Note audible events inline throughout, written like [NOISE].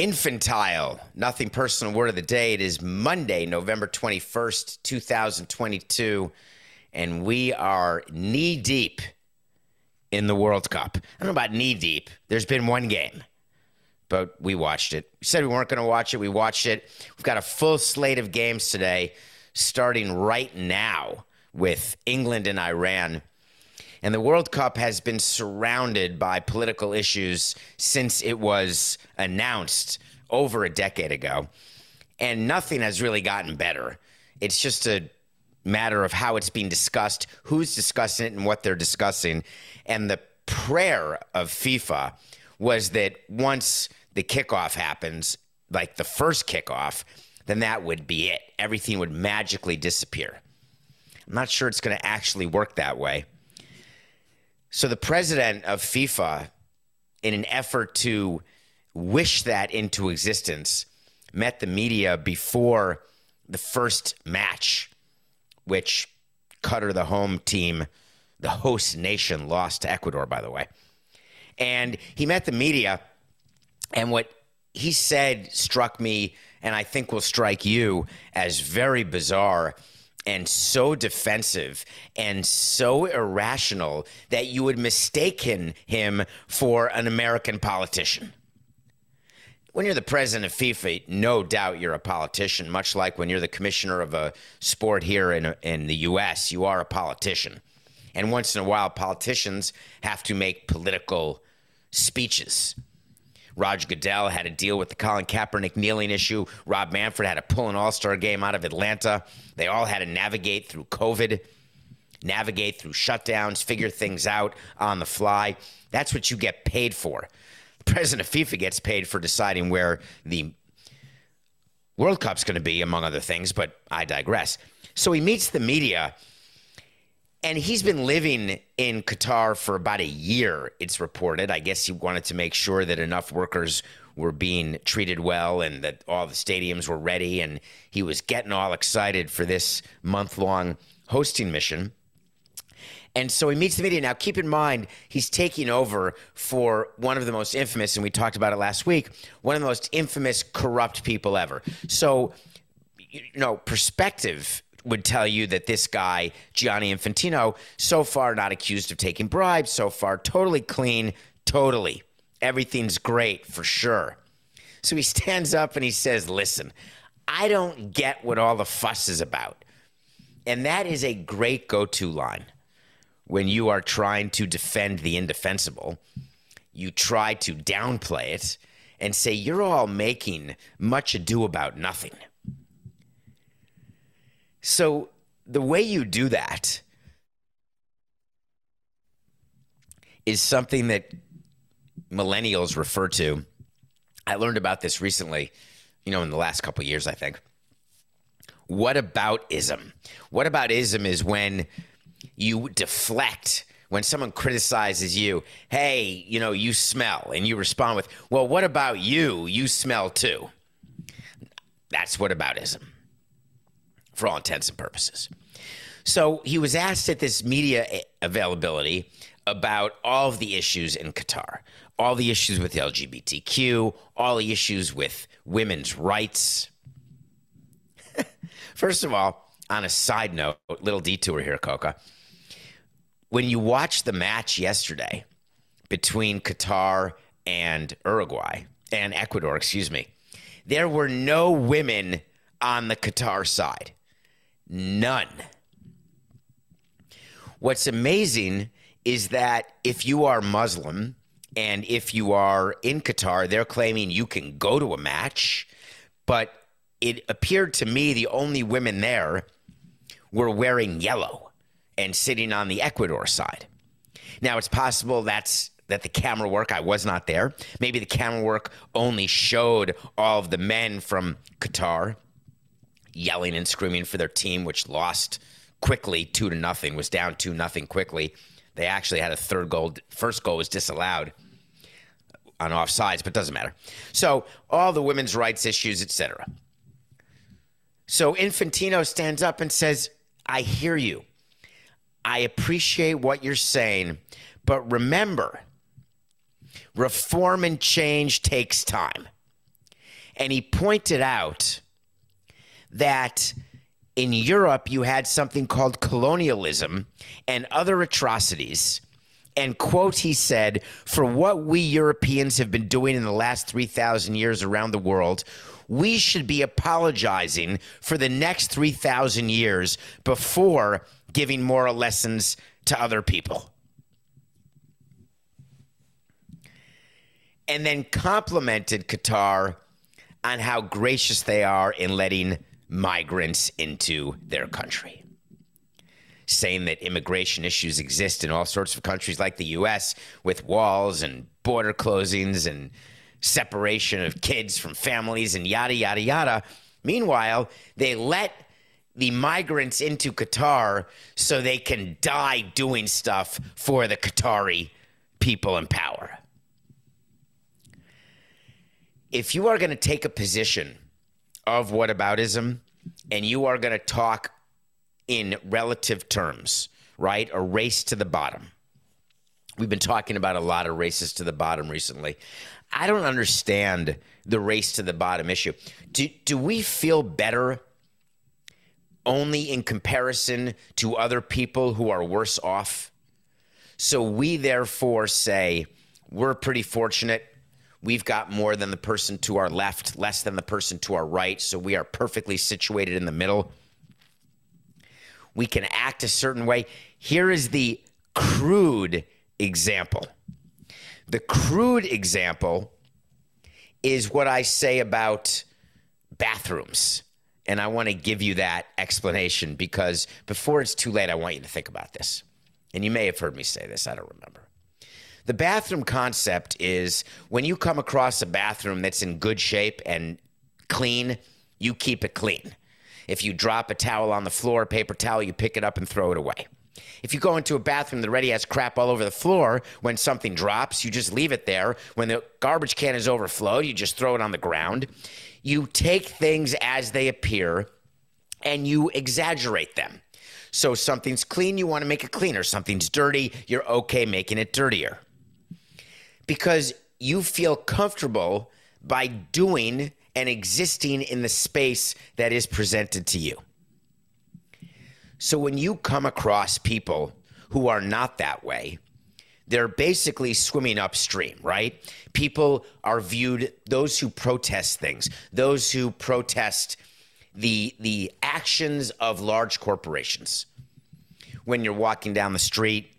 Infantile. Nothing personal word of the day. It is Monday, November 21st, 2022, and we are knee deep in the World Cup. I don't know about knee deep. There's been one game, but we watched it. We said we weren't going to watch it. We watched it. We've got a full slate of games today, starting right now with England and Iran. And the World Cup has been surrounded by political issues since it was announced over a decade ago. And nothing has really gotten better. It's just a matter of how it's being discussed, who's discussing it, and what they're discussing. And the prayer of FIFA was that once the kickoff happens, like the first kickoff, then that would be it. Everything would magically disappear. I'm not sure it's going to actually work that way. So the president of FIFA, in an effort to wish that into existence, met the media before the first match, which Qatar, the home team, the host nation, lost to Ecuador, by the way. And he met the media, and what he said struck me, and I think will strike you as very bizarre and so defensive and so irrational that you would mistake him for an American politician. When you're the president of FIFA, no doubt you're a politician, much like when you're the commissioner of a sport here in, in the U.S., you are a politician. And once in a while, politicians have to make political speeches. Roger Goodell had to deal with the Colin Kaepernick kneeling issue. Rob Manfred had to pull an all star game out of Atlanta. They all had to navigate through COVID, navigate through shutdowns, figure things out on the fly. That's what you get paid for. The president of FIFA gets paid for deciding where the World Cup's going to be, among other things, but I digress. So he meets the media and he's been living in Qatar for about a year, it's reported. I guess he wanted to make sure that enough workers were being treated well and that all the stadiums were ready. And he was getting all excited for this month long hosting mission. And so he meets the media. Now, keep in mind, he's taking over for one of the most infamous, and we talked about it last week, one of the most infamous corrupt people ever. So, you know, perspective would tell you that this guy, Gianni Infantino, so far not accused of taking bribes, so far totally clean, totally. Everything's great for sure. So he [LAUGHS] stands up and he says, Listen, I don't get what all the fuss is about. And that is a great go to line when you are trying to defend the indefensible. You try to downplay it and say, You're all making much ado about nothing. So the way you do that is something that millennials refer to. I learned about this recently, you know, in the last couple years, I think. What about ism? What about ism is when you deflect when someone criticizes you, hey, you know, you smell, and you respond with, well, what about you? You smell too. That's what aboutism for all intents and purposes. So he was asked at this media availability about all of the issues in Qatar, all the issues with LGBTQ, all the issues with women's rights. [LAUGHS] First of all, on a side note, little detour here, Coca. When you watch the match yesterday between Qatar and Uruguay and Ecuador, excuse me, there were no women on the Qatar side. None. What's amazing is that if you are Muslim and if you are in Qatar, they're claiming you can go to a match, but it appeared to me the only women there were wearing yellow and sitting on the Ecuador side. Now it's possible that's that the camera work I was not there. Maybe the camera work only showed all of the men from Qatar yelling and screaming for their team which lost quickly 2 to nothing was down 2 nothing quickly. They actually had a third goal first goal was disallowed on offsides, but doesn't matter. So, all the women's rights issues, etc. So Infantino stands up and says, I hear you. I appreciate what you're saying, but remember, reform and change takes time. And he pointed out that in Europe, you had something called colonialism and other atrocities. And, quote, he said, for what we Europeans have been doing in the last 3,000 years around the world, we should be apologizing for the next 3,000 years before giving moral lessons to other people. And then complimented Qatar on how gracious they are in letting migrants into their country. Saying that immigration issues exist in all sorts of countries like the US with walls and border closings and separation of kids from families and yada, yada, yada. Meanwhile, they let the migrants into Qatar so they can die doing stuff for the Qatari people in power. If you are going to take a position of whataboutism and you are going to talk in relative terms, right? A race to the bottom. We've been talking about a lot of races to the bottom recently. I don't understand the race to the bottom issue. Do, do we feel better only in comparison to other people who are worse off? So we therefore say we're pretty fortunate We've got more than the person to our left, less than the person to our right. So we are perfectly situated in the middle. We can act a certain way. Here is the crude example. The crude example is what I say about bathrooms. And I want to give you that explanation because before it's too late, I want you to think about this. And you may have heard me say this, I don't remember. The bathroom concept is when you come across a bathroom that's in good shape and clean, you keep it clean. If you drop a towel on the floor, paper towel, you pick it up and throw it away. If you go into a bathroom that already has crap all over the floor, when something drops, you just leave it there. When the garbage can is overflowed, you just throw it on the ground. You take things as they appear and you exaggerate them. So something's clean, you want to make it cleaner. Something's dirty, you're okay making it dirtier because you feel comfortable by doing and existing in the space that is presented to you. So when you come across people who are not that way, they're basically swimming upstream, right? People are viewed those who protest things, those who protest the the actions of large corporations. When you're walking down the street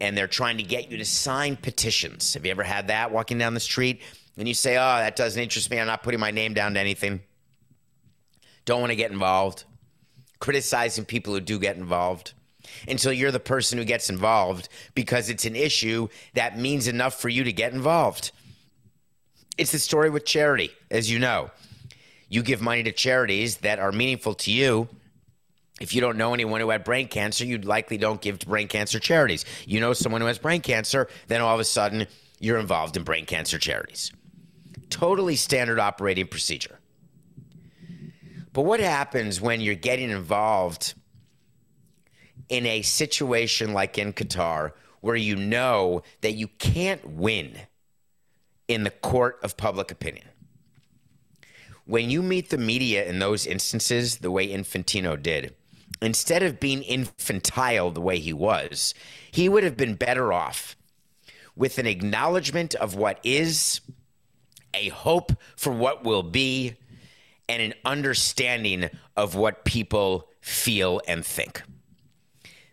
and they're trying to get you to sign petitions. Have you ever had that walking down the street? And you say, oh, that doesn't interest me. I'm not putting my name down to anything. Don't want to get involved. Criticizing people who do get involved until you're the person who gets involved because it's an issue that means enough for you to get involved. It's the story with charity, as you know. You give money to charities that are meaningful to you if you don't know anyone who had brain cancer, you likely don't give to brain cancer charities. You know someone who has brain cancer, then all of a sudden you're involved in brain cancer charities. Totally standard operating procedure. But what happens when you're getting involved in a situation like in Qatar where you know that you can't win in the court of public opinion. When you meet the media in those instances, the way Infantino did, instead of being infantile the way he was, he would have been better off with an acknowledgement of what is, a hope for what will be, and an understanding of what people feel and think.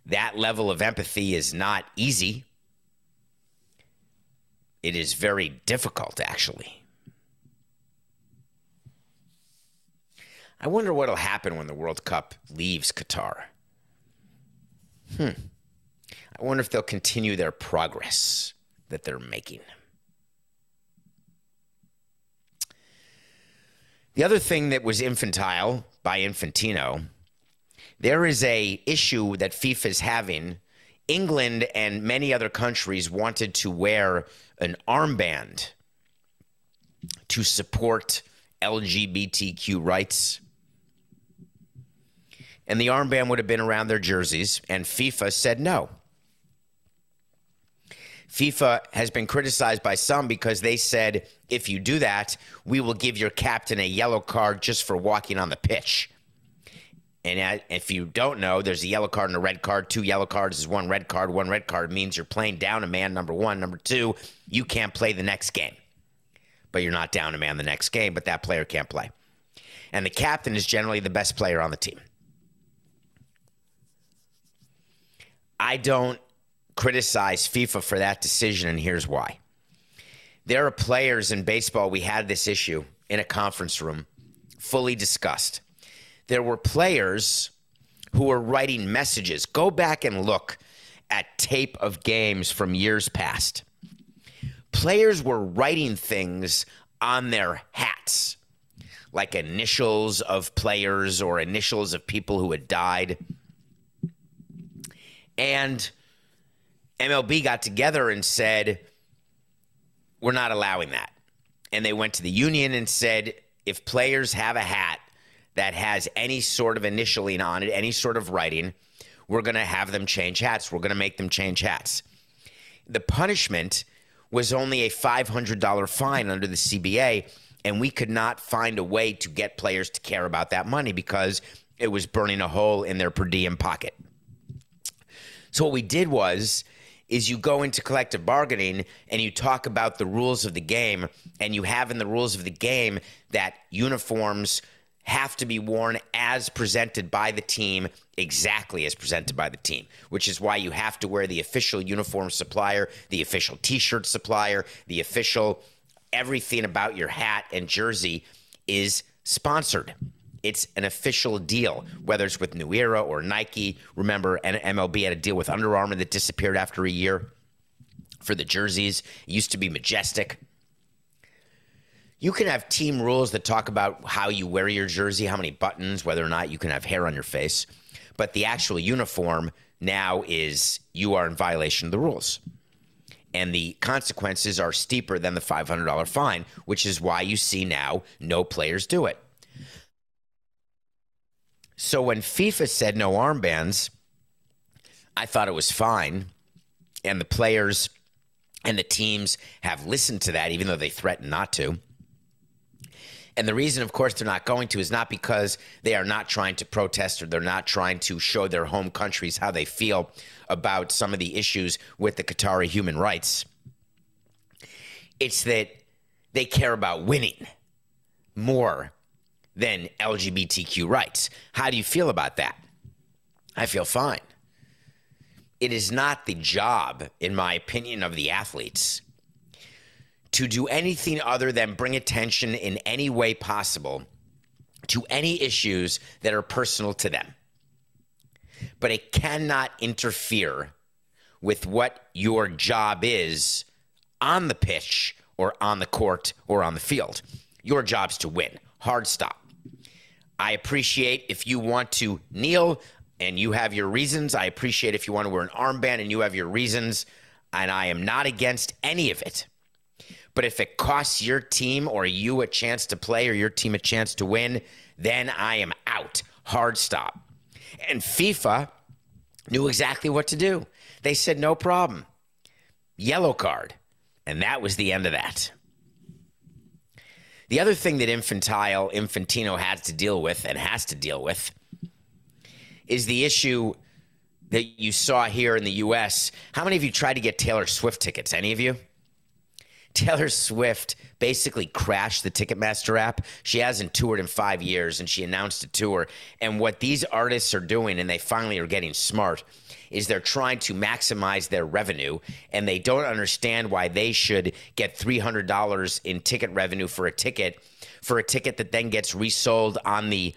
That level of empathy is not easy. It is very difficult, actually. I wonder what'll happen when the World Cup leaves Qatar. Hmm. I wonder if they'll continue their progress that they're making. The other thing that was infantile by Infantino, there is a issue that FIFA is having. England and many other countries wanted to wear an armband to support LGBTQ rights. And the armband would have been around their jerseys, and FIFA said no. FIFA has been criticized by some because they said if you do that, we will give your captain a yellow card just for walking on the pitch. And if you don't know, there's a yellow card and a red card. Two yellow cards is one red card. One red card means you're playing down a man, number one. Number two, you can't play the next game. But you're not down a man the next game, but that player can't play. And the captain is generally the best player on the team. I don't criticize FIFA for that decision, and here's why. There are players in baseball, we had this issue in a conference room, fully discussed. There were players who were writing messages. Go back and look at tape of games from years past. Players were writing things on their hats, like initials of players or initials of people who had died. And MLB got together and said, We're not allowing that. And they went to the union and said, If players have a hat that has any sort of initialing on it, any sort of writing, we're going to have them change hats. We're going to make them change hats. The punishment was only a $500 fine under the CBA, and we could not find a way to get players to care about that money because it was burning a hole in their per diem pocket. So what we did was is you go into collective bargaining and you talk about the rules of the game and you have in the rules of the game that uniforms have to be worn as presented by the team exactly as presented by the team which is why you have to wear the official uniform supplier the official t-shirt supplier the official everything about your hat and jersey is sponsored it's an official deal, whether it's with New Era or Nike. Remember, MLB had a deal with Under Armour that disappeared after a year for the jerseys. It used to be Majestic. You can have team rules that talk about how you wear your jersey, how many buttons, whether or not you can have hair on your face. But the actual uniform now is you are in violation of the rules. And the consequences are steeper than the $500 fine, which is why you see now no players do it. So when FIFA said no armbands, I thought it was fine. And the players and the teams have listened to that, even though they threatened not to. And the reason, of course, they're not going to is not because they are not trying to protest or they're not trying to show their home countries how they feel about some of the issues with the Qatari human rights. It's that they care about winning more than LGBTQ rights. How do you feel about that? I feel fine. It is not the job, in my opinion, of the athletes to do anything other than bring attention in any way possible to any issues that are personal to them. But it cannot interfere with what your job is on the pitch or on the court or on the field. Your job's to win. Hard stop. I appreciate if you want to kneel and you have your reasons. I appreciate if you want to wear an armband and you have your reasons. And I am not against any of it. But if it costs your team or you a chance to play or your team a chance to win, then I am out. Hard stop. And FIFA knew exactly what to do. They said, no problem. yellow card. And that was the end of that. The other thing that Infantile, Infantino has to deal with and has to deal with is the issue that you saw here in the US. How many of you tried to get Taylor Swift tickets? Any of you? Taylor Swift basically crashed the Ticketmaster app. She hasn't toured in five years and she announced a tour. And what these artists are doing, and they finally are getting smart, is they're trying to maximize their revenue and they don't understand why they should get $300 in ticket revenue for a ticket for a ticket that then gets resold on the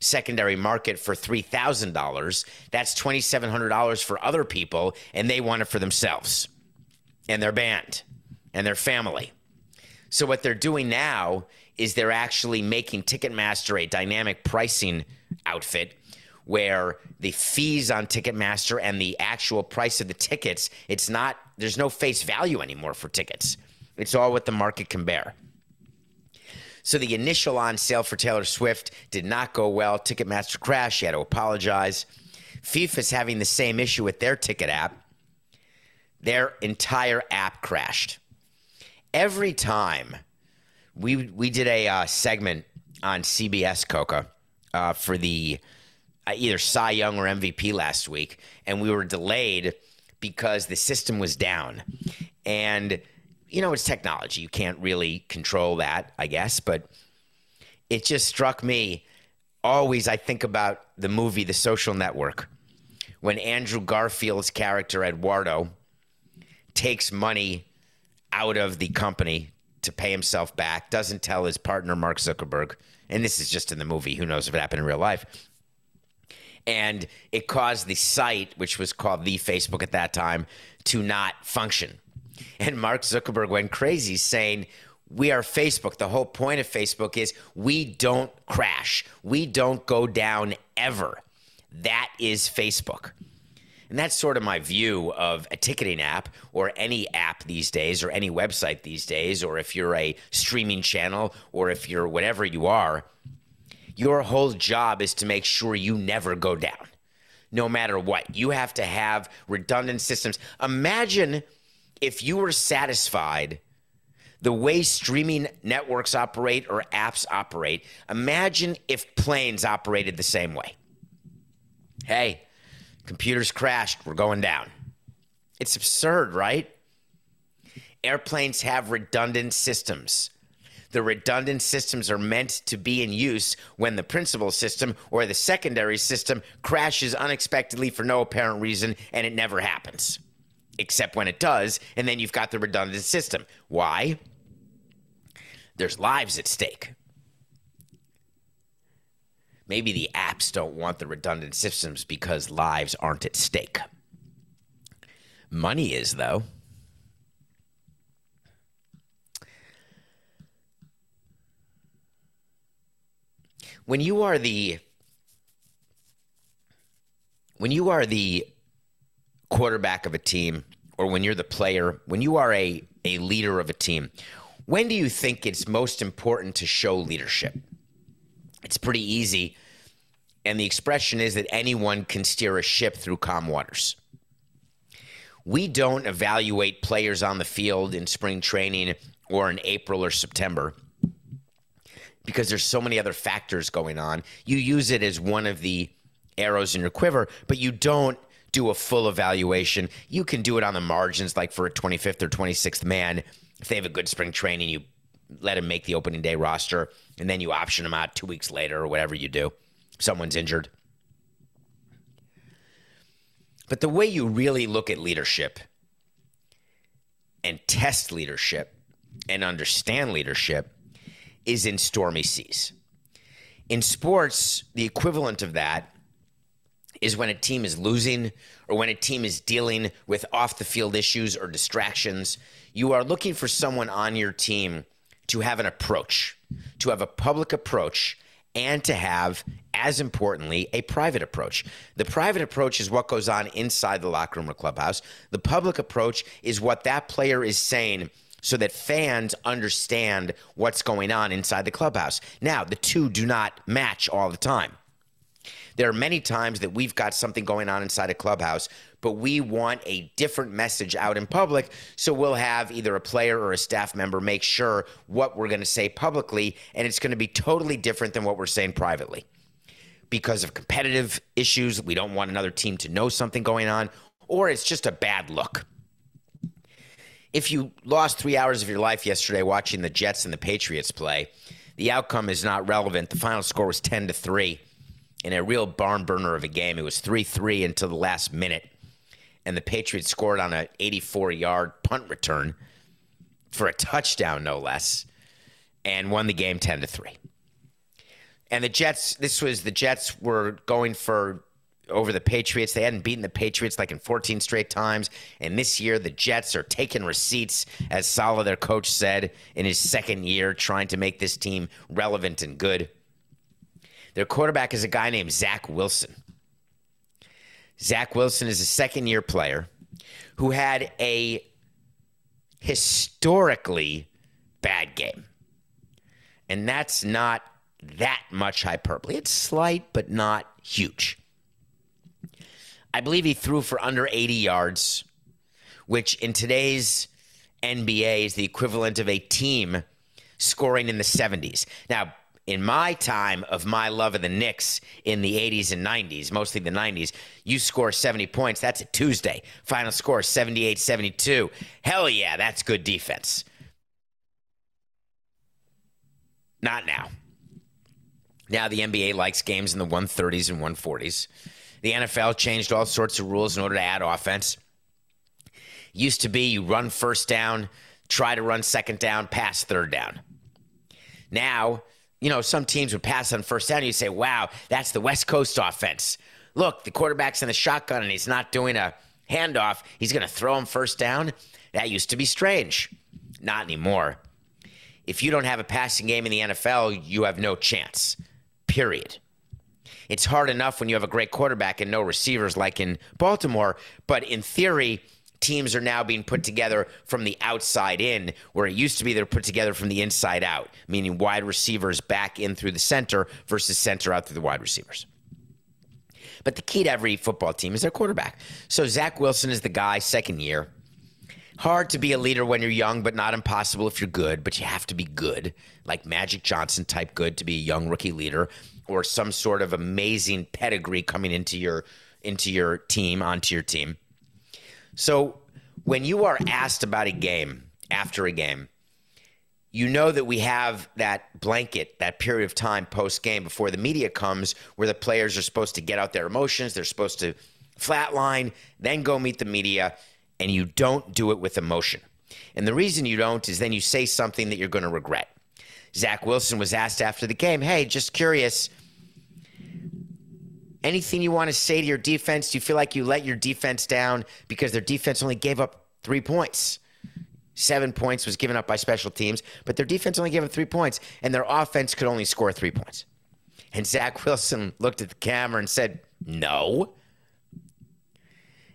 secondary market for $3,000. That's $2,700 for other people, and they want it for themselves and their band and their family. So, what they're doing now is they're actually making Ticketmaster a dynamic pricing outfit where the fees on Ticketmaster and the actual price of the tickets, it's not, there's no face value anymore for tickets. It's all what the market can bear. So the initial on sale for Taylor Swift did not go well. Ticketmaster crashed. She had to apologize. FIFA's having the same issue with their ticket app. Their entire app crashed. Every time we we did a uh, segment on CBS Coca uh, for the either Cy Young or MVP last week, and we were delayed because the system was down. And you know, it's technology. You can't really control that, I guess. But it just struck me. Always, I think about the movie The Social Network when Andrew Garfield's character, Eduardo, takes money out of the company to pay himself back, doesn't tell his partner, Mark Zuckerberg. And this is just in the movie. Who knows if it happened in real life? And it caused the site, which was called the Facebook at that time, to not function and Mark Zuckerberg went crazy saying, we are Facebook. The whole point of Facebook is we don't crash. We don't go down ever. That is Facebook. And that's sort of my view of a ticketing app or any app these days or any website these days, or if you're a streaming channel or if you're whatever you are. Your whole job is to make sure you never go down, no matter what. You have to have redundant systems. Imagine if you were satisfied the way streaming networks operate or apps operate, imagine if planes operated the same way. Hey, computers crashed, we're going down. It's absurd, right? Airplanes have redundant systems. The redundant systems are meant to be in use when the principal system or the secondary system crashes unexpectedly for no apparent reason, and it never happens except when it does. And then you've got the redundant system. Why? There's lives at stake. Maybe the apps don't want the redundant systems because lives aren't at stake. Money is, though. When you are the when you are the quarterback of a team or when you're the player, when you are a, a leader of a team, when do you think it's most important to show leadership? It's pretty easy. And the expression is that anyone can steer a ship through calm waters. We don't evaluate players on the field in spring training or in April or September because there's so many other factors going on. You use it as one of the arrows in your quiver, but you don't do a full evaluation. You can do it on the margins, like for a 25th or 26th man. If they have a good spring training, you let him make the opening day roster, and then you option him out two weeks later or whatever you do. Someone's injured. But the way you really look at leadership and test leadership and understand leadership is in stormy seas. In sports, the equivalent of that is when a team is losing or when a team is dealing with off the field issues or distractions. You are looking for someone on your team to have an approach, to have a public approach, and to have, as importantly, a private approach. The private approach is what goes on inside the locker room or clubhouse. The public approach is what that player is saying so that fans understand what's going on inside the clubhouse. Now, the two do not match all the time. There are many times that we've got something going on inside a clubhouse, but we want a different message out in public. So we'll have either a player or a staff member make sure what we're going to say publicly, and it's going to be totally different than what we're saying privately. Because of competitive issues, we don't want another team to know something going on, or it's just a bad look. If you lost three hours of your life yesterday watching the Jets and the Patriots play, the outcome is not relevant. The final score was 10 to 3 in a real barn burner of a game. It was 3 3 until the last minute. And the Patriots scored on an 84 yard punt return for a touchdown, no less, and won the game 10 to 3. And the Jets, this was the Jets were going for over the Patriots. They hadn't beaten the Patriots like in 14 straight times. And this year, the Jets are taking receipts, as Saleh, their coach, said in his second year, trying to make this team relevant and good. Their quarterback is a guy named Zach Wilson. Zach Wilson is a second year player who had a historically bad game. And that's not that much hyperbole. It's slight, but not huge. I believe he threw for under 80 yards, which in today's NBA is the equivalent of a team scoring in the 70s. Now, in my time of my love of the Knicks in the 80s and 90s, mostly the 90s, you score 70 points. That's a Tuesday. Final score 78 72. Hell yeah, that's good defense. Not now. Now the NBA likes games in the 130s and 140s. The NFL changed all sorts of rules in order to add offense. Used to be you run first down, try to run second down, pass third down. Now you know, some teams would pass on first down. You say, wow, that's the West Coast offense. Look, the quarterback's in the shotgun and he's not doing a handoff. He's going to throw him first down. That used to be strange. Not anymore. If you don't have a passing game in the NFL, you have no chance, period. It's hard enough when you have a great quarterback and no receivers like in Baltimore, but in theory, teams are now being put together from the outside in, where it used to be they're put together from the inside out, meaning wide receivers back in through the center versus center out through the wide receivers. But the key to every football team is their quarterback. So Zach Wilson is the guy, second year. Hard to be a leader when you're young, but not impossible if you're good. But you have to be good, like Magic Johnson type good to be a young rookie leader, or some sort of amazing pedigree coming into your into your team, onto your team. So when you are asked about a game after a game, you know that we have that blanket, that period of time post game before the media comes where the players are supposed to get out their emotions. They're supposed to flatline, then go meet the media, and you don't do it with emotion. And the reason you don't is then you say something that you're going to regret. Zach Wilson was asked after the game, hey, just curious Anything you want to say to your defense? Do you feel like you let your defense down because their defense only gave up three points? Seven points was given up by special teams, but their defense only gave up three points, and their offense could only score three points. And Zach Wilson looked at the camera and said, No.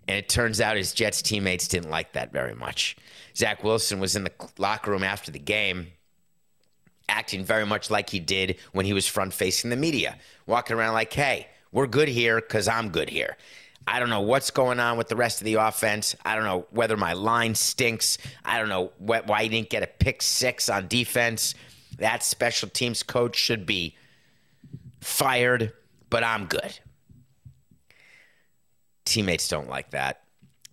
And it turns out his Jets teammates didn't like that very much. Zach Wilson was in the locker room after the game, acting very much like he did when he was front facing the media, walking around like, Hey, we're good here because I'm good here. I don't know what's going on with the rest of the offense. I don't know whether my line stinks. I don't know wh- why he didn't get a pick six on defense. That special teams coach should be fired, but I'm good. Teammates don't like that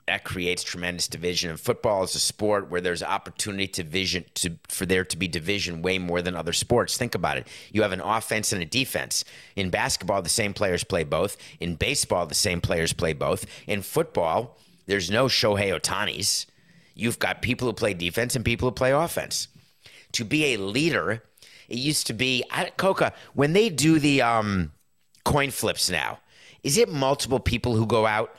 that creates tremendous division. And football is a sport where there's opportunity to vision to for there to be division way more than other sports. Think about it. You have an offense and a defense. In basketball, the same players play both. In baseball, the same players play both. In football, there's no Shohei Ohtanis. You've got people who play defense and people who play offense. To be a leader, it used to be at Coca when they do the um, coin flips now. Is it multiple people who go out?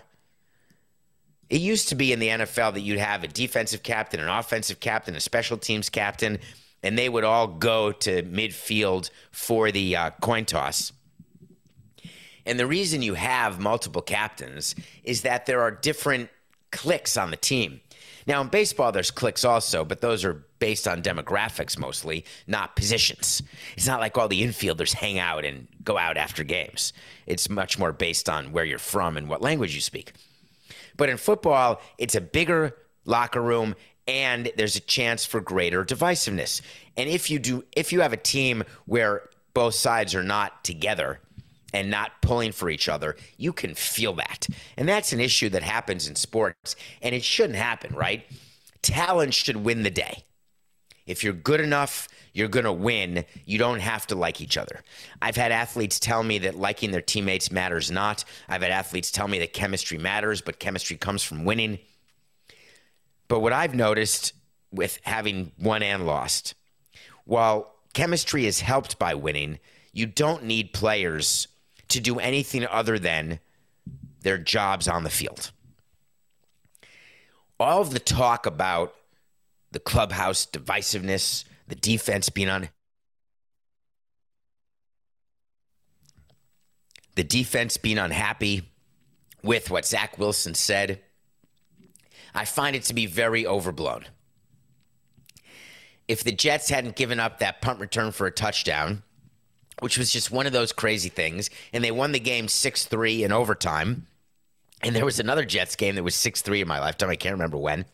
It used to be in the NFL that you'd have a defensive captain, an offensive captain, a special teams captain, and they would all go to midfield for the uh, coin toss. And the reason you have multiple captains is that there are different cliques on the team. Now, in baseball, there's cliques also, but those are based on demographics mostly, not positions. It's not like all the infielders hang out and go out after games. It's much more based on where you're from and what language you speak. But in football, it's a bigger locker room and there's a chance for greater divisiveness. And if you do if you have a team where both sides are not together, and not pulling for each other, you can feel that. And that's an issue that happens in sports, and it shouldn't happen, right? Talent should win the day. If you're good enough, you're going to win. You don't have to like each other. I've had athletes tell me that liking their teammates matters not. I've had athletes tell me that chemistry matters, but chemistry comes from winning. But what I've noticed with having won and lost, while chemistry is helped by winning, you don't need players to do anything other than their jobs on the field. All of the talk about the clubhouse divisiveness, the defense being on the defense being unhappy with what Zach Wilson said, I find it to be very overblown. If the Jets hadn't given up that punt return for a touchdown, which was just one of those crazy things. And they won the game 6 3 in overtime. And there was another Jets game that was 6 3 in my lifetime. I can't remember when.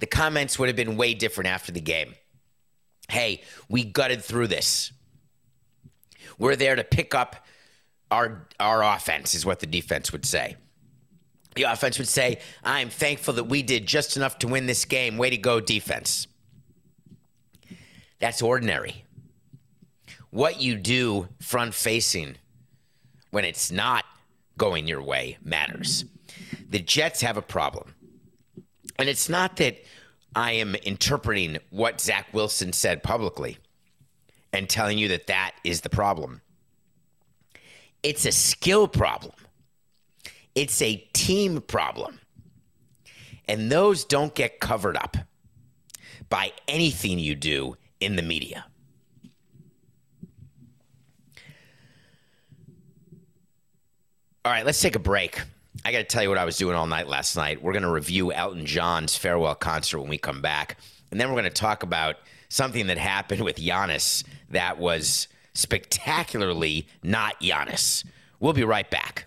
The comments would have been way different after the game. Hey, we gutted through this. We're there to pick up our, our offense, is what the defense would say. The offense would say, I'm thankful that we did just enough to win this game. Way to go, defense. That's ordinary what you do front facing when it's not going your way matters. The Jets have a problem. And it's not that I am interpreting what Zach Wilson said publicly and telling you that that is the problem. It's a skill problem, it's a team problem. And those don't get covered up by anything you do in the media. All right, let's take a break. I got to tell you what I was doing all night last night. We're going to review Elton John's farewell concert when we come back. And then we're going to talk about something that happened with Giannis that was spectacularly not Giannis. We'll be right back.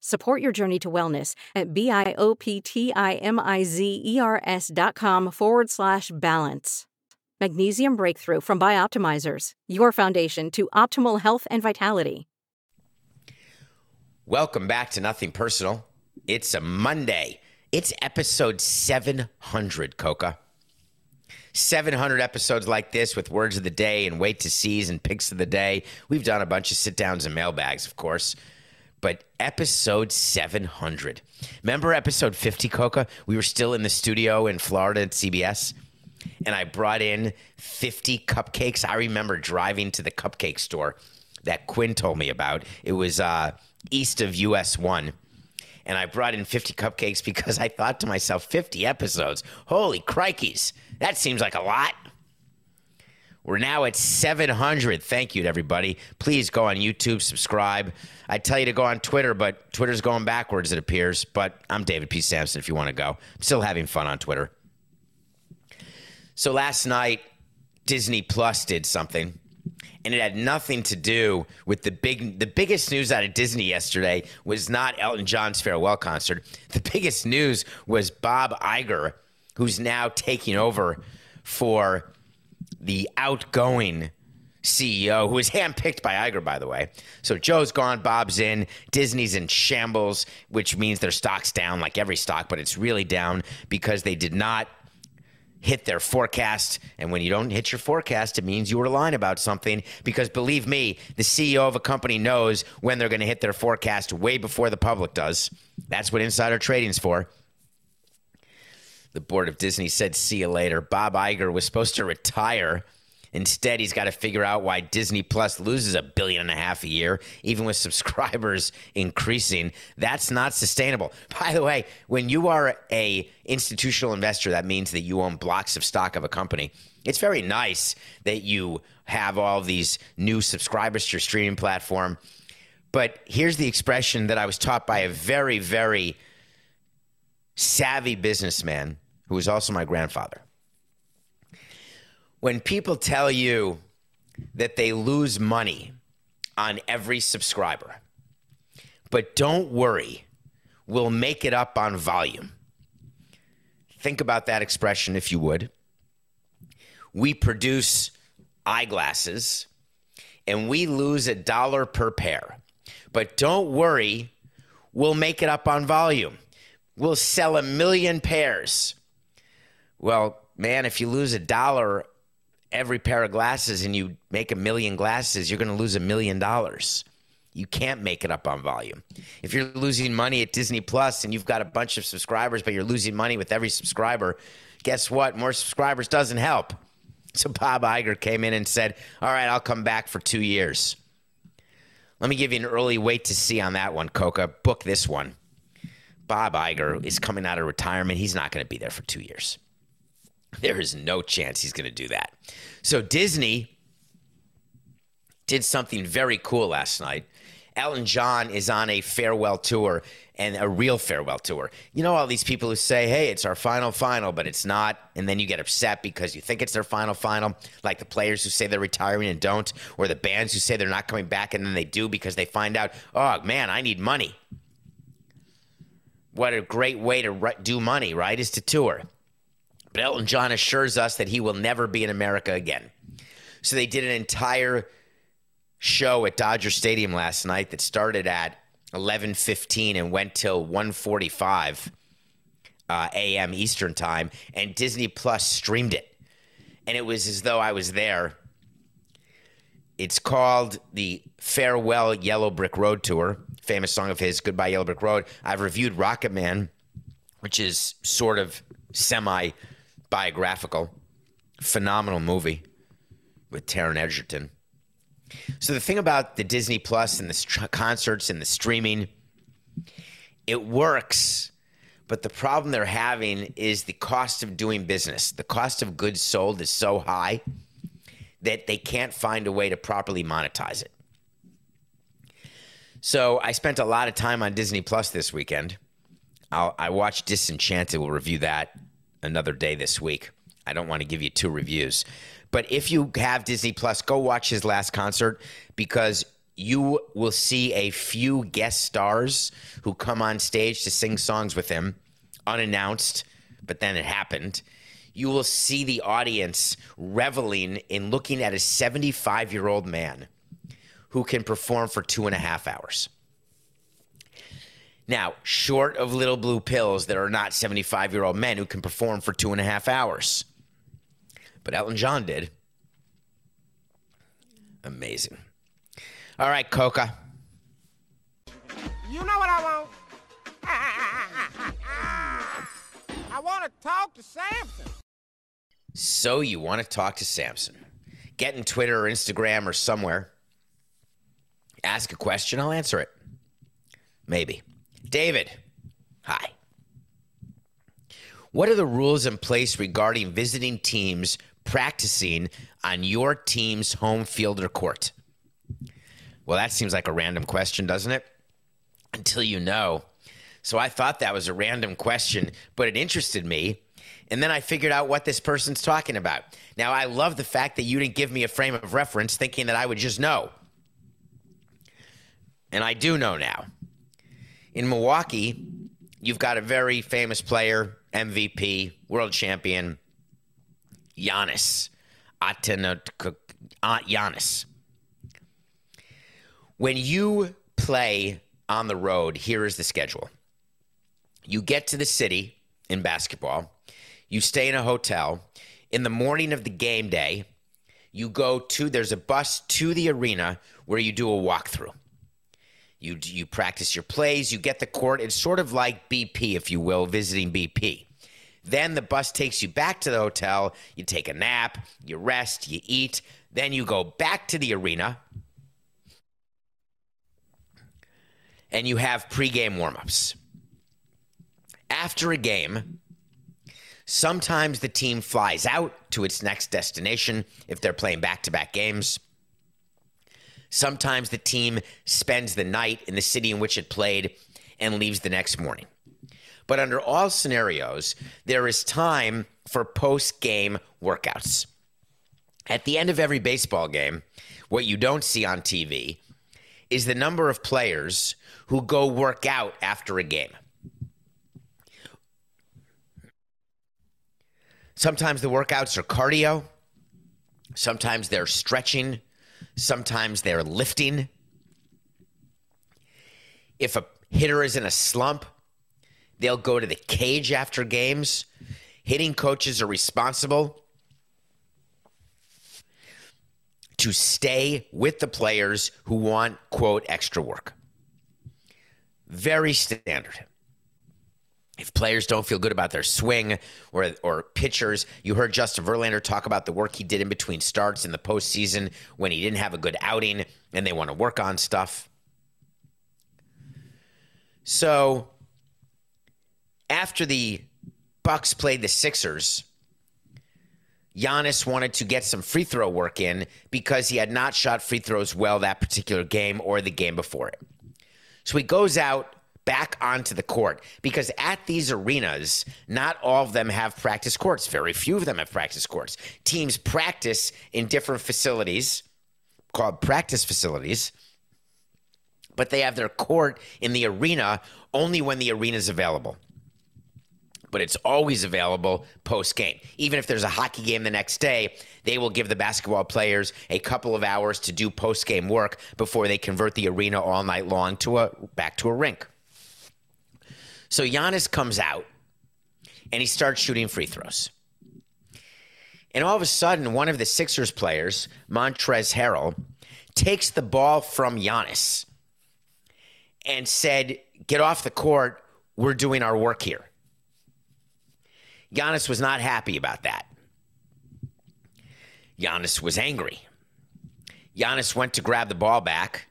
Support your journey to wellness at B-I-O-P-T-I-M-I-Z-E-R-S dot com forward slash balance. Magnesium Breakthrough from Bioptimizers, your foundation to optimal health and vitality. Welcome back to Nothing Personal. It's a Monday. It's episode 700, Coca. 700 episodes like this with words of the day and wait to sees and picks of the day. We've done a bunch of sit downs and mailbags, of course but episode 700. Remember episode 50, Coca? We were still in the studio in Florida at CBS, and I brought in 50 cupcakes. I remember driving to the cupcake store that Quinn told me about. It was uh, east of US 1. And I brought in 50 cupcakes because I thought to myself, 50 episodes? Holy crikeys, that seems like a lot. We're now at 700. Thank you to everybody. Please go on YouTube, subscribe. I tell you to go on Twitter, but Twitter's going backwards, it appears. But I'm David P. Samson if you want to go. I'm still having fun on Twitter. So last night, Disney Plus did something, and it had nothing to do with the big. The biggest news out of Disney yesterday was not Elton John's farewell concert. The biggest news was Bob Iger, who's now taking over for the outgoing CEO, who was handpicked by Iger, by the way. So Joe's gone, Bob's in, Disney's in shambles, which means their stock's down like every stock, but it's really down because they did not hit their forecast. And when you don't hit your forecast, it means you were lying about something. Because believe me, the CEO of a company knows when they're going to hit their forecast way before the public does. That's what insider trading's for. The board of Disney said, see you later. Bob Iger was supposed to retire. Instead, he's got to figure out why Disney Plus loses a billion and a half a year, even with [LAUGHS] subscribers increasing. That's not sustainable. By the way, when you are a institutional investor, that means that you own blocks of stock of a company. It's very nice that you have all these new subscribers to your streaming platform. But here's the expression that I was taught by a very, very savvy businessman who was also my grandfather. When people tell you that they lose money on every subscriber, but don't worry, we'll make it up on volume. Think about that expression if you would. We produce eyeglasses and we lose a dollar per pair. But don't worry, we'll make it up on volume. We'll sell a million pairs. Well, man, if you lose a dollar every pair of glasses and you make a million glasses, you're going to lose a million dollars. You can't make it up on volume. If you're losing money at Disney Plus and you've got a bunch of subscribers, but you're losing money with every subscriber, guess what? More subscribers doesn't help. So Bob Iger came in and said, All right, I'll come back for two years. Let me give you an early wait to see on that one, Coca. Book this one. Bob Iger is coming out of retirement. He's not going to be there for two years. There is no chance he's going to do that. So Disney did something very cool last night. Elton John is on a farewell tour and a real farewell tour. You know, all these people who say, hey, it's our final final, but it's not. And then you get upset because you think it's their final final, like the players who say they're retiring and don't, or the bands who say they're not coming back and then they do because they find out, oh, man, I need money. What a great way to do money, right? Is to tour. But Elton John assures us that he will never be in America again. So they did an entire show at Dodger Stadium last night that started at 11:15 and went till 1:45 uh, a.m. Eastern time, and Disney Plus streamed it, and it was as though I was there. It's called the Farewell Yellow Brick Road Tour, famous song of his, Goodbye Yellow Brick Road. I've reviewed Rocket Man, which is sort of semi biographical, phenomenal movie with Taron Egerton. So the thing about the Disney Plus and the st- concerts and the streaming, it works, but the problem they're having is the cost of doing business. The cost of goods sold is so high that they can't find a way to properly monetize it. So I spent a lot of time on Disney Plus this weekend. I'll, I watched Disenchanted. We'll review that another day this week. I don't want to give you two reviews. But if you have Disney Plus, go watch his last concert because you will see a few guest stars who come on stage to sing songs with him unannounced, but then it happened. You will see the audience reveling in looking at a 75 year old man who can perform for two and a half hours. Now, short of little blue pills, there are not 75 year old men who can perform for two and a half hours. But Elton John did. Amazing. All right, Coca. You know what I want? [LAUGHS] I want to talk to Samson. So you want to talk to Samson. Get in Twitter or Instagram or somewhere. Ask a question, I'll answer it. Maybe. David, hi. What are the rules in place regarding visiting teams practicing on your team's home field or court? Well, that seems like a random question, doesn't it? Until you know. So I thought that was a random question, but it interested me. And then I figured out what this person's talking about. Now, I love the fact that you didn't give me a frame of reference thinking that I would just know. And I do know now. In Milwaukee, you've got a very famous player, MVP, world champion, Giannis. Antetokounmpo. Uh, Giannis. When you play on the road, here is the schedule. You get to the city in basketball, you stay in a hotel. In the morning of the game day, you go to, there's a bus to the arena where you do a walkthrough. You, you practice your plays, you get the court. It's sort of like BP, if you will, visiting BP. Then the bus takes you back to the hotel. You take a nap, you rest, you eat. Then you go back to the arena and you have pregame warmups. After a game, sometimes the team flies out to its next destination if they're playing back to back games. Sometimes the team spends the night in the city in which it played and leaves the next morning. But under all scenarios, there is time for post game workouts. At the end of every baseball game, what you don't see on TV is the number of players who go work out after a game. Sometimes the workouts are cardio, sometimes they're stretching, sometimes they're lifting. If a hitter is in a slump, they'll go to the cage after games. Hitting coaches are responsible to stay with the players who want, quote, extra work. Very standard. If players don't feel good about their swing or, or pitchers, you heard Justin Verlander talk about the work he did in between starts in the postseason when he didn't have a good outing and they want to work on stuff. So after the Bucks played the Sixers, Giannis wanted to get some free throw work in because he had not shot free throws well that particular game or the game before it. So he goes out back onto the court because at these arenas, not all of them have practice courts. Very few of them have practice courts. Teams practice in different facilities called practice facilities, but they have their court in the arena only when the arena is available but it's always available post game. Even if there's a hockey game the next day, they will give the basketball players a couple of hours to do post game work before they convert the arena all night long to a back to a rink. So Giannis comes out and he starts shooting free throws. And all of a sudden, one of the Sixers players, Montrezl Harrell, takes the ball from Giannis and said, Get off the court. We're doing our work here. Giannis was not happy about that. Giannis was angry. Giannis went to grab the ball back.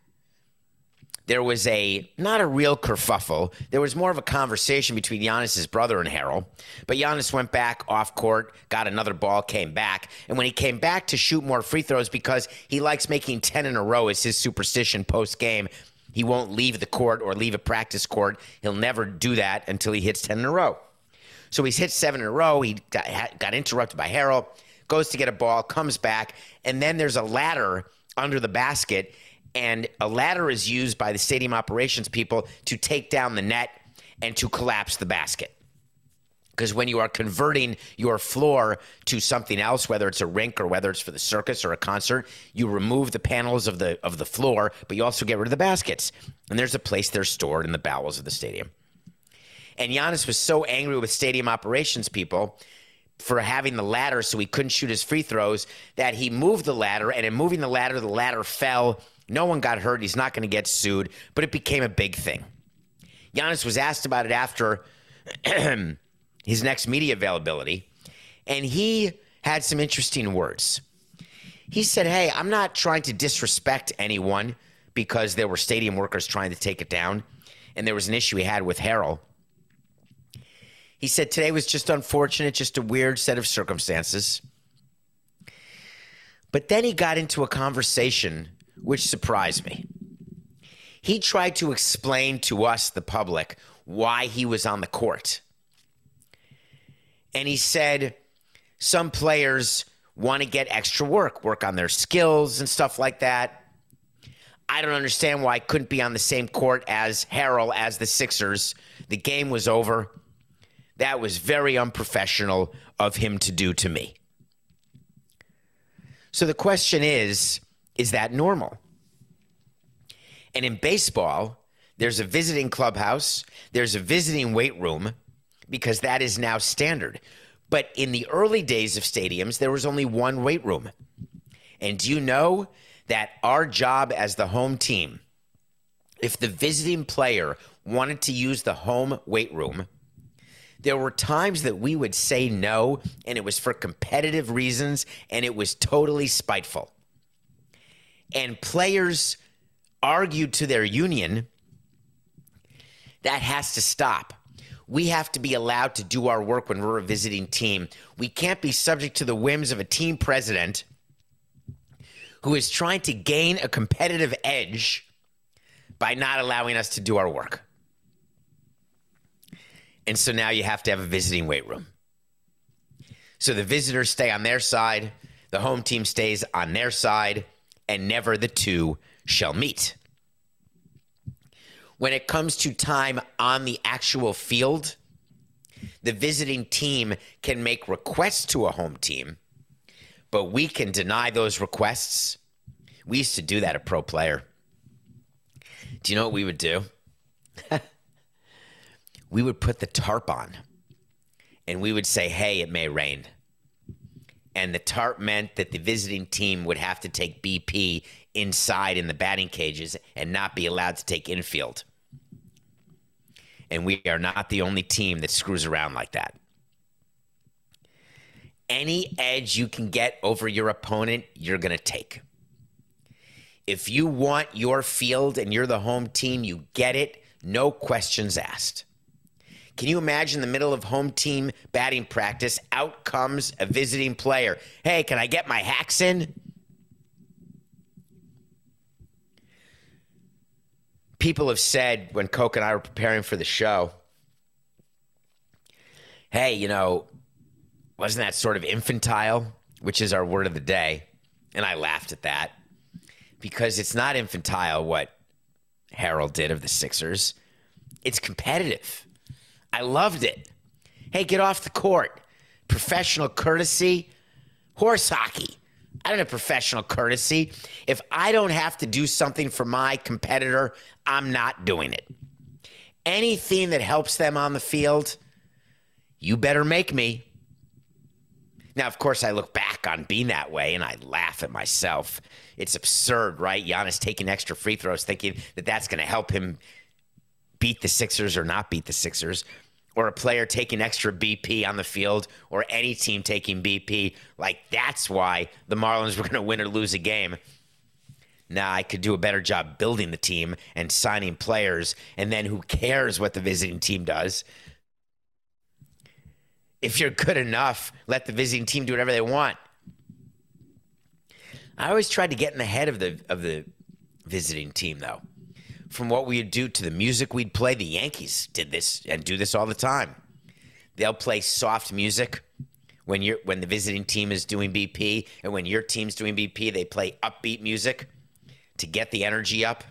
There was a not a real kerfuffle. There was more of a conversation between Giannis's brother and Harrell. But Giannis went back off court, got another ball, came back, and when he came back to shoot more free throws because he likes making ten in a row is his superstition post game. He won't leave the court or leave a practice court. He'll never do that until he hits ten in a row. So he's hit seven in a row. He got, got interrupted by Harrell, goes to get a ball, comes back, and then there's a ladder under the basket. And a ladder is used by the stadium operations people to take down the net and to collapse the basket. Because when you are converting your floor to something else, whether it's a rink or whether it's for the circus or a concert, you remove the panels of the of the floor, but you also get rid of the baskets. And there's a place they're stored in the bowels of the stadium. And Giannis was so angry with stadium operations people for having the ladder so he couldn't shoot his free throws that he moved the ladder. And in moving the ladder, the ladder fell. No one got hurt. He's not going to get sued, but it became a big thing. Giannis was asked about it after [CLEARS THROAT] his next media availability, and he had some interesting words. He said, Hey, I'm not trying to disrespect anyone because there were stadium workers trying to take it down, and there was an issue he had with Harrell. He said today was just unfortunate, just a weird set of circumstances. But then he got into a conversation which surprised me. He tried to explain to us, the public, why he was on the court. And he said some players want to get extra work, work on their skills and stuff like that. I don't understand why I couldn't be on the same court as Harrell as the Sixers. The game was over. That was very unprofessional of him to do to me. So the question is is that normal? And in baseball, there's a visiting clubhouse, there's a visiting weight room, because that is now standard. But in the early days of stadiums, there was only one weight room. And do you know that our job as the home team, if the visiting player wanted to use the home weight room, there were times that we would say no, and it was for competitive reasons, and it was totally spiteful. And players argued to their union that has to stop. We have to be allowed to do our work when we're a visiting team. We can't be subject to the whims of a team president who is trying to gain a competitive edge by not allowing us to do our work. And so now you have to have a visiting weight room. So the visitors stay on their side, the home team stays on their side, and never the two shall meet. When it comes to time on the actual field, the visiting team can make requests to a home team, but we can deny those requests. We used to do that at Pro Player. Do you know what we would do? [LAUGHS] we would put the tarp on and we would say, hey, it may rain. And the tarp meant that the visiting team would have to take BP inside in the batting cages and not be allowed to take infield. And we are not the only team that screws around like that. Any edge you can get over your opponent, you're going to take. If you want your field and you're the home team, you get it, no questions asked. Can you imagine the middle of home team batting practice? Out comes a visiting player. Hey, can I get my hacks in? People have said when Coke and I were preparing for the show, hey, you know, wasn't that sort of infantile, which is our word of the day? And I laughed at that because it's not infantile what Harrell did of the Sixers. It's competitive. I loved it. Hey, get off the court. Professional courtesy. Horse hockey. I don't have professional courtesy. If I don't have to do something for my competitor, I'm not doing it. Anything that helps them on the field, you better make me. Now, of course, I look back on being that way and I laugh at myself. It's absurd, right? Giannis taking extra free throws, thinking that that's going to help him beat the Sixers or not beat the Sixers, or a player taking extra BP on the field, or any team taking BP. Like, that's why the Marlins were going to win or lose a game. Now, I could do a better job building the team and signing players, and then who cares what the visiting team does? If you're good enough, let the visiting team do whatever they want. I always tried to get in the head of the of the visiting team, though from what we'd do to the music we'd play. The Yankees did this and do this all the time. They'll play soft music when you're when the visiting team is doing BP, and when your team's doing BP, they play upbeat music to get the energy up.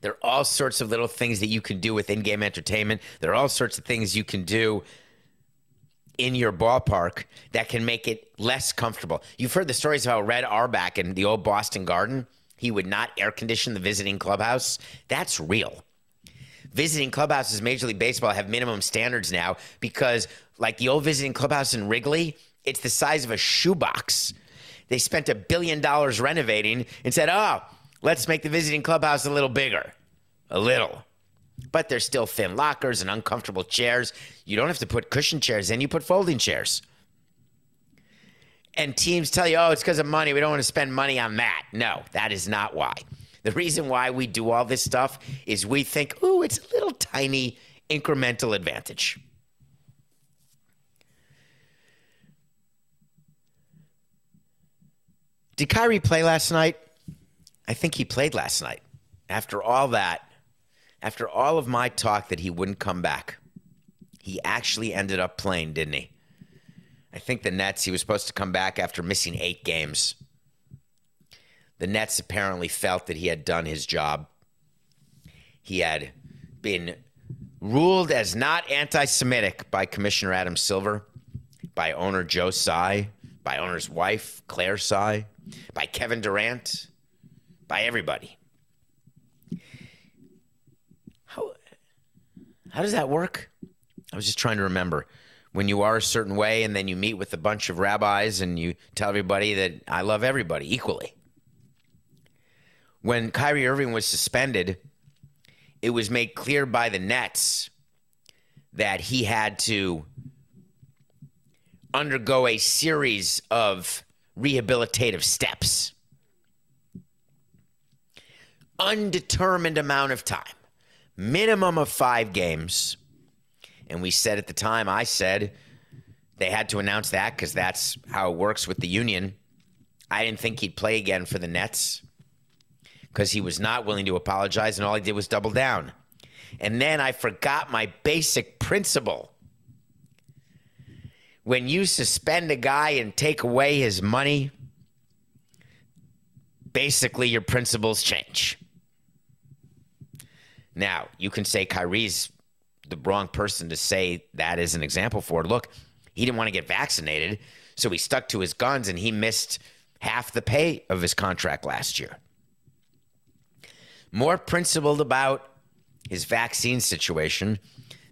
There are all sorts of little things that you can do with in-game entertainment. There are all sorts of things you can do in your ballpark that can make it less comfortable. You've heard the stories about Red Auerbach in the old Boston Garden he would not air condition the visiting clubhouse. That's real. Visiting clubhouses, Major League Baseball, have minimum standards now because, like the old visiting clubhouse in Wrigley, it's the size of a shoebox. They spent a billion dollars renovating and said, oh, let's make the visiting clubhouse a little bigger. A little. But there's still thin lockers and uncomfortable chairs. You don't have to put cushion chairs in, you put folding chairs and teams tell you, oh, it's because of money. We don't want to spend money on that. No, that is not why. The reason why we do all this stuff is we think, oh, it's a little tiny incremental advantage. Did Kyrie play last night? I think he played last night. After all that, after all of my talk that he wouldn't come back, he actually ended up playing, didn't he? I think the Nets, he was supposed to come back after missing eight games. The Nets apparently felt that he had done his job. He had been ruled as not anti Semitic by Commissioner Adam Silver, by owner Joe Tsai, by owner's wife, Claire Tsai, by Kevin Durant, by everybody. How, how does that work? I was just trying to remember. When you are a certain way and then you meet with a bunch of rabbis and you tell everybody that I love everybody equally. When Kyrie Irving was suspended, it was made clear by the Nets that he had to undergo a series of rehabilitative steps. Undetermined amount of time, minimum of five games. And we said at the time, I said they had to announce that because that's how it works with the union. I didn't think he'd play again for the Nets because he was not willing to apologize, and all he did was double down. And then I forgot my basic principle. When you suspend a guy and take away his money, basically your principles change. Now, you can say Kyrie's the wrong person to say that as an example for. Look, he didn't want to get vaccinated, so he stuck to his guns and he missed half the pay of his contract last year more principled about his vaccine situation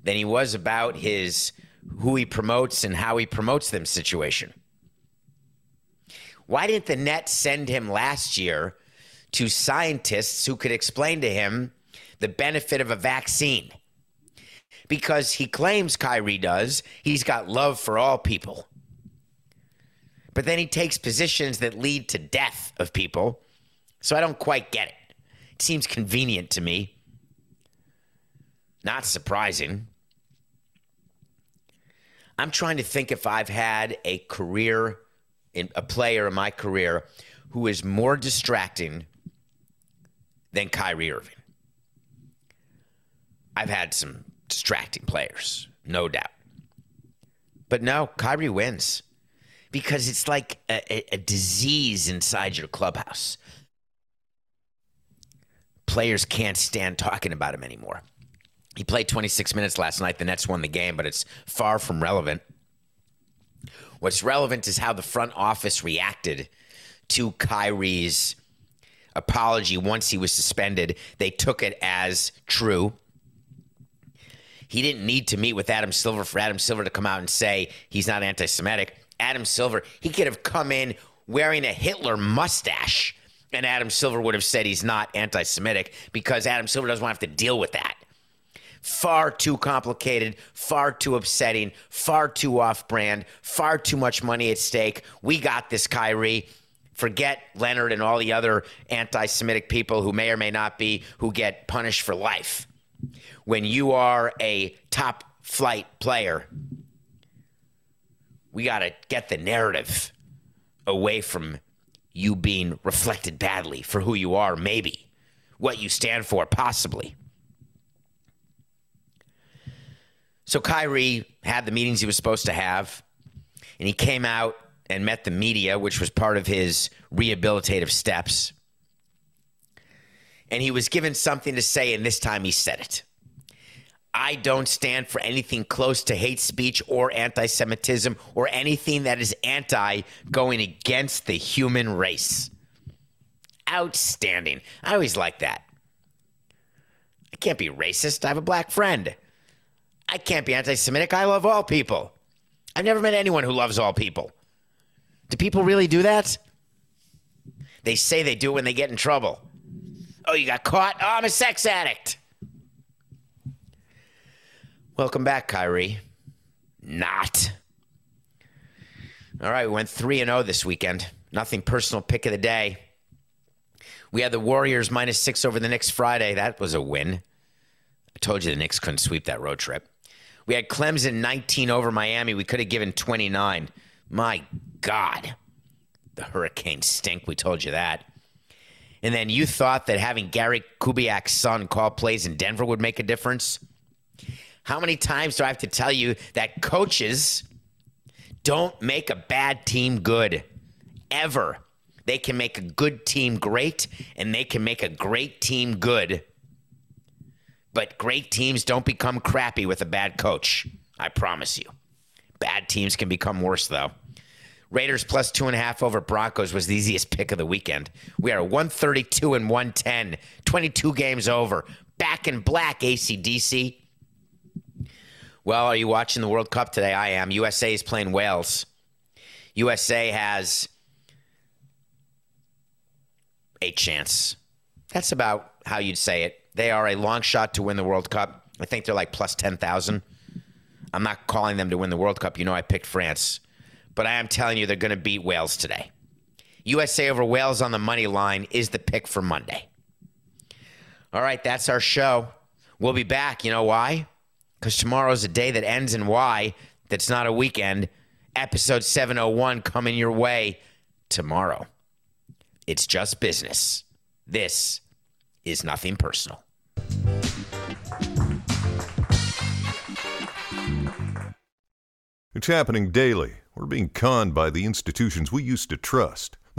than he was about his who he promotes and how he promotes them situation. Why didn't the Nets send him last year to scientists who could explain to him the benefit of a vaccine? Because he claims Kyrie does, he's got love for all people. But then he takes positions that lead to death of people. So I don't quite get it It seems convenient to me. Not surprising. I'm trying to think if I've had a career, in, a player in my career who is more distracting than Kyrie Irving. I've had some distracting players, no doubt. But no, Kyrie wins because it's like a, a, a disease inside your clubhouse players can't stand talking about him anymore. He played 26 minutes last night. The Nets won the game, but it's far from relevant. What's relevant is how the front office reacted to Kyrie's apology once he was suspended. They took it as true. He didn't need to meet with Adam Silver for Adam Silver to come out and say he's not anti Semitic. Adam Silver, he could have come in wearing a Hitler mustache and Adam Silver would have said he's not anti Semitic because Adam Silver doesn't want to have to deal with that. Far too complicated, far too upsetting, far too off brand, far too much money at stake. We got this, Kyrie. Forget Leonard and all the other anti Semitic people who may or may not be, who get punished for life. When you are a top flight player, we got to get the narrative away from you being reflected badly for who you are, maybe, what you stand for, possibly. So Kyrie had the meetings he was supposed to have, and he came out and met the media, which was part of his rehabilitative steps. And he was given something to say, and this time he said it. I don't stand for anything close to hate speech or anti Semitism or anything that is anti going against the human race. Outstanding. I always like that. I can't be racist. I have a black friend. I can't be anti Semitic. I love all people. I've never met anyone who loves all people. Do people really do that? They say they do when they get in trouble. Oh, you got caught? Oh, I'm a sex addict. Welcome back, Kyrie. Not. All right, we went 3 and 0 this weekend. Nothing personal pick of the day. We had the Warriors minus 6 over the Knicks Friday. That was a win. I told you the Knicks couldn't sweep that road trip. We had Clemson 19 over Miami. We could have given 29. My God. the Hurricanes stink. We told you that. And then you thought that having Gary Kubiak's son call plays in Denver would make a difference. How many times do I have to tell you that coaches don't make a bad team good? Ever. They can make a good team great, and they can make a great team good. But great teams don't become crappy with a bad coach. I promise you. Bad teams can become worse, though. Raiders plus two and a half over Broncos was the easiest pick of the weekend. We are 132 and 110, 22 games over. Back in black, ACDC. Well, are you watching the World Cup today? I am. USA is playing Wales. USA has a chance. That's about how you'd say it. They are a long shot to win the World Cup. I think they're like plus 10,000. I'm not calling them to win the World Cup. You know, I picked France. But I am telling you, they're going to beat Wales today. USA over Wales on the money line is the pick for Monday. All right, that's our show. We'll be back. You know why? Because tomorrow's a day that ends in Y that's not a weekend. Episode 701 coming your way tomorrow. It's just business. This is nothing personal. It's happening daily. We're being conned by the institutions we used to trust.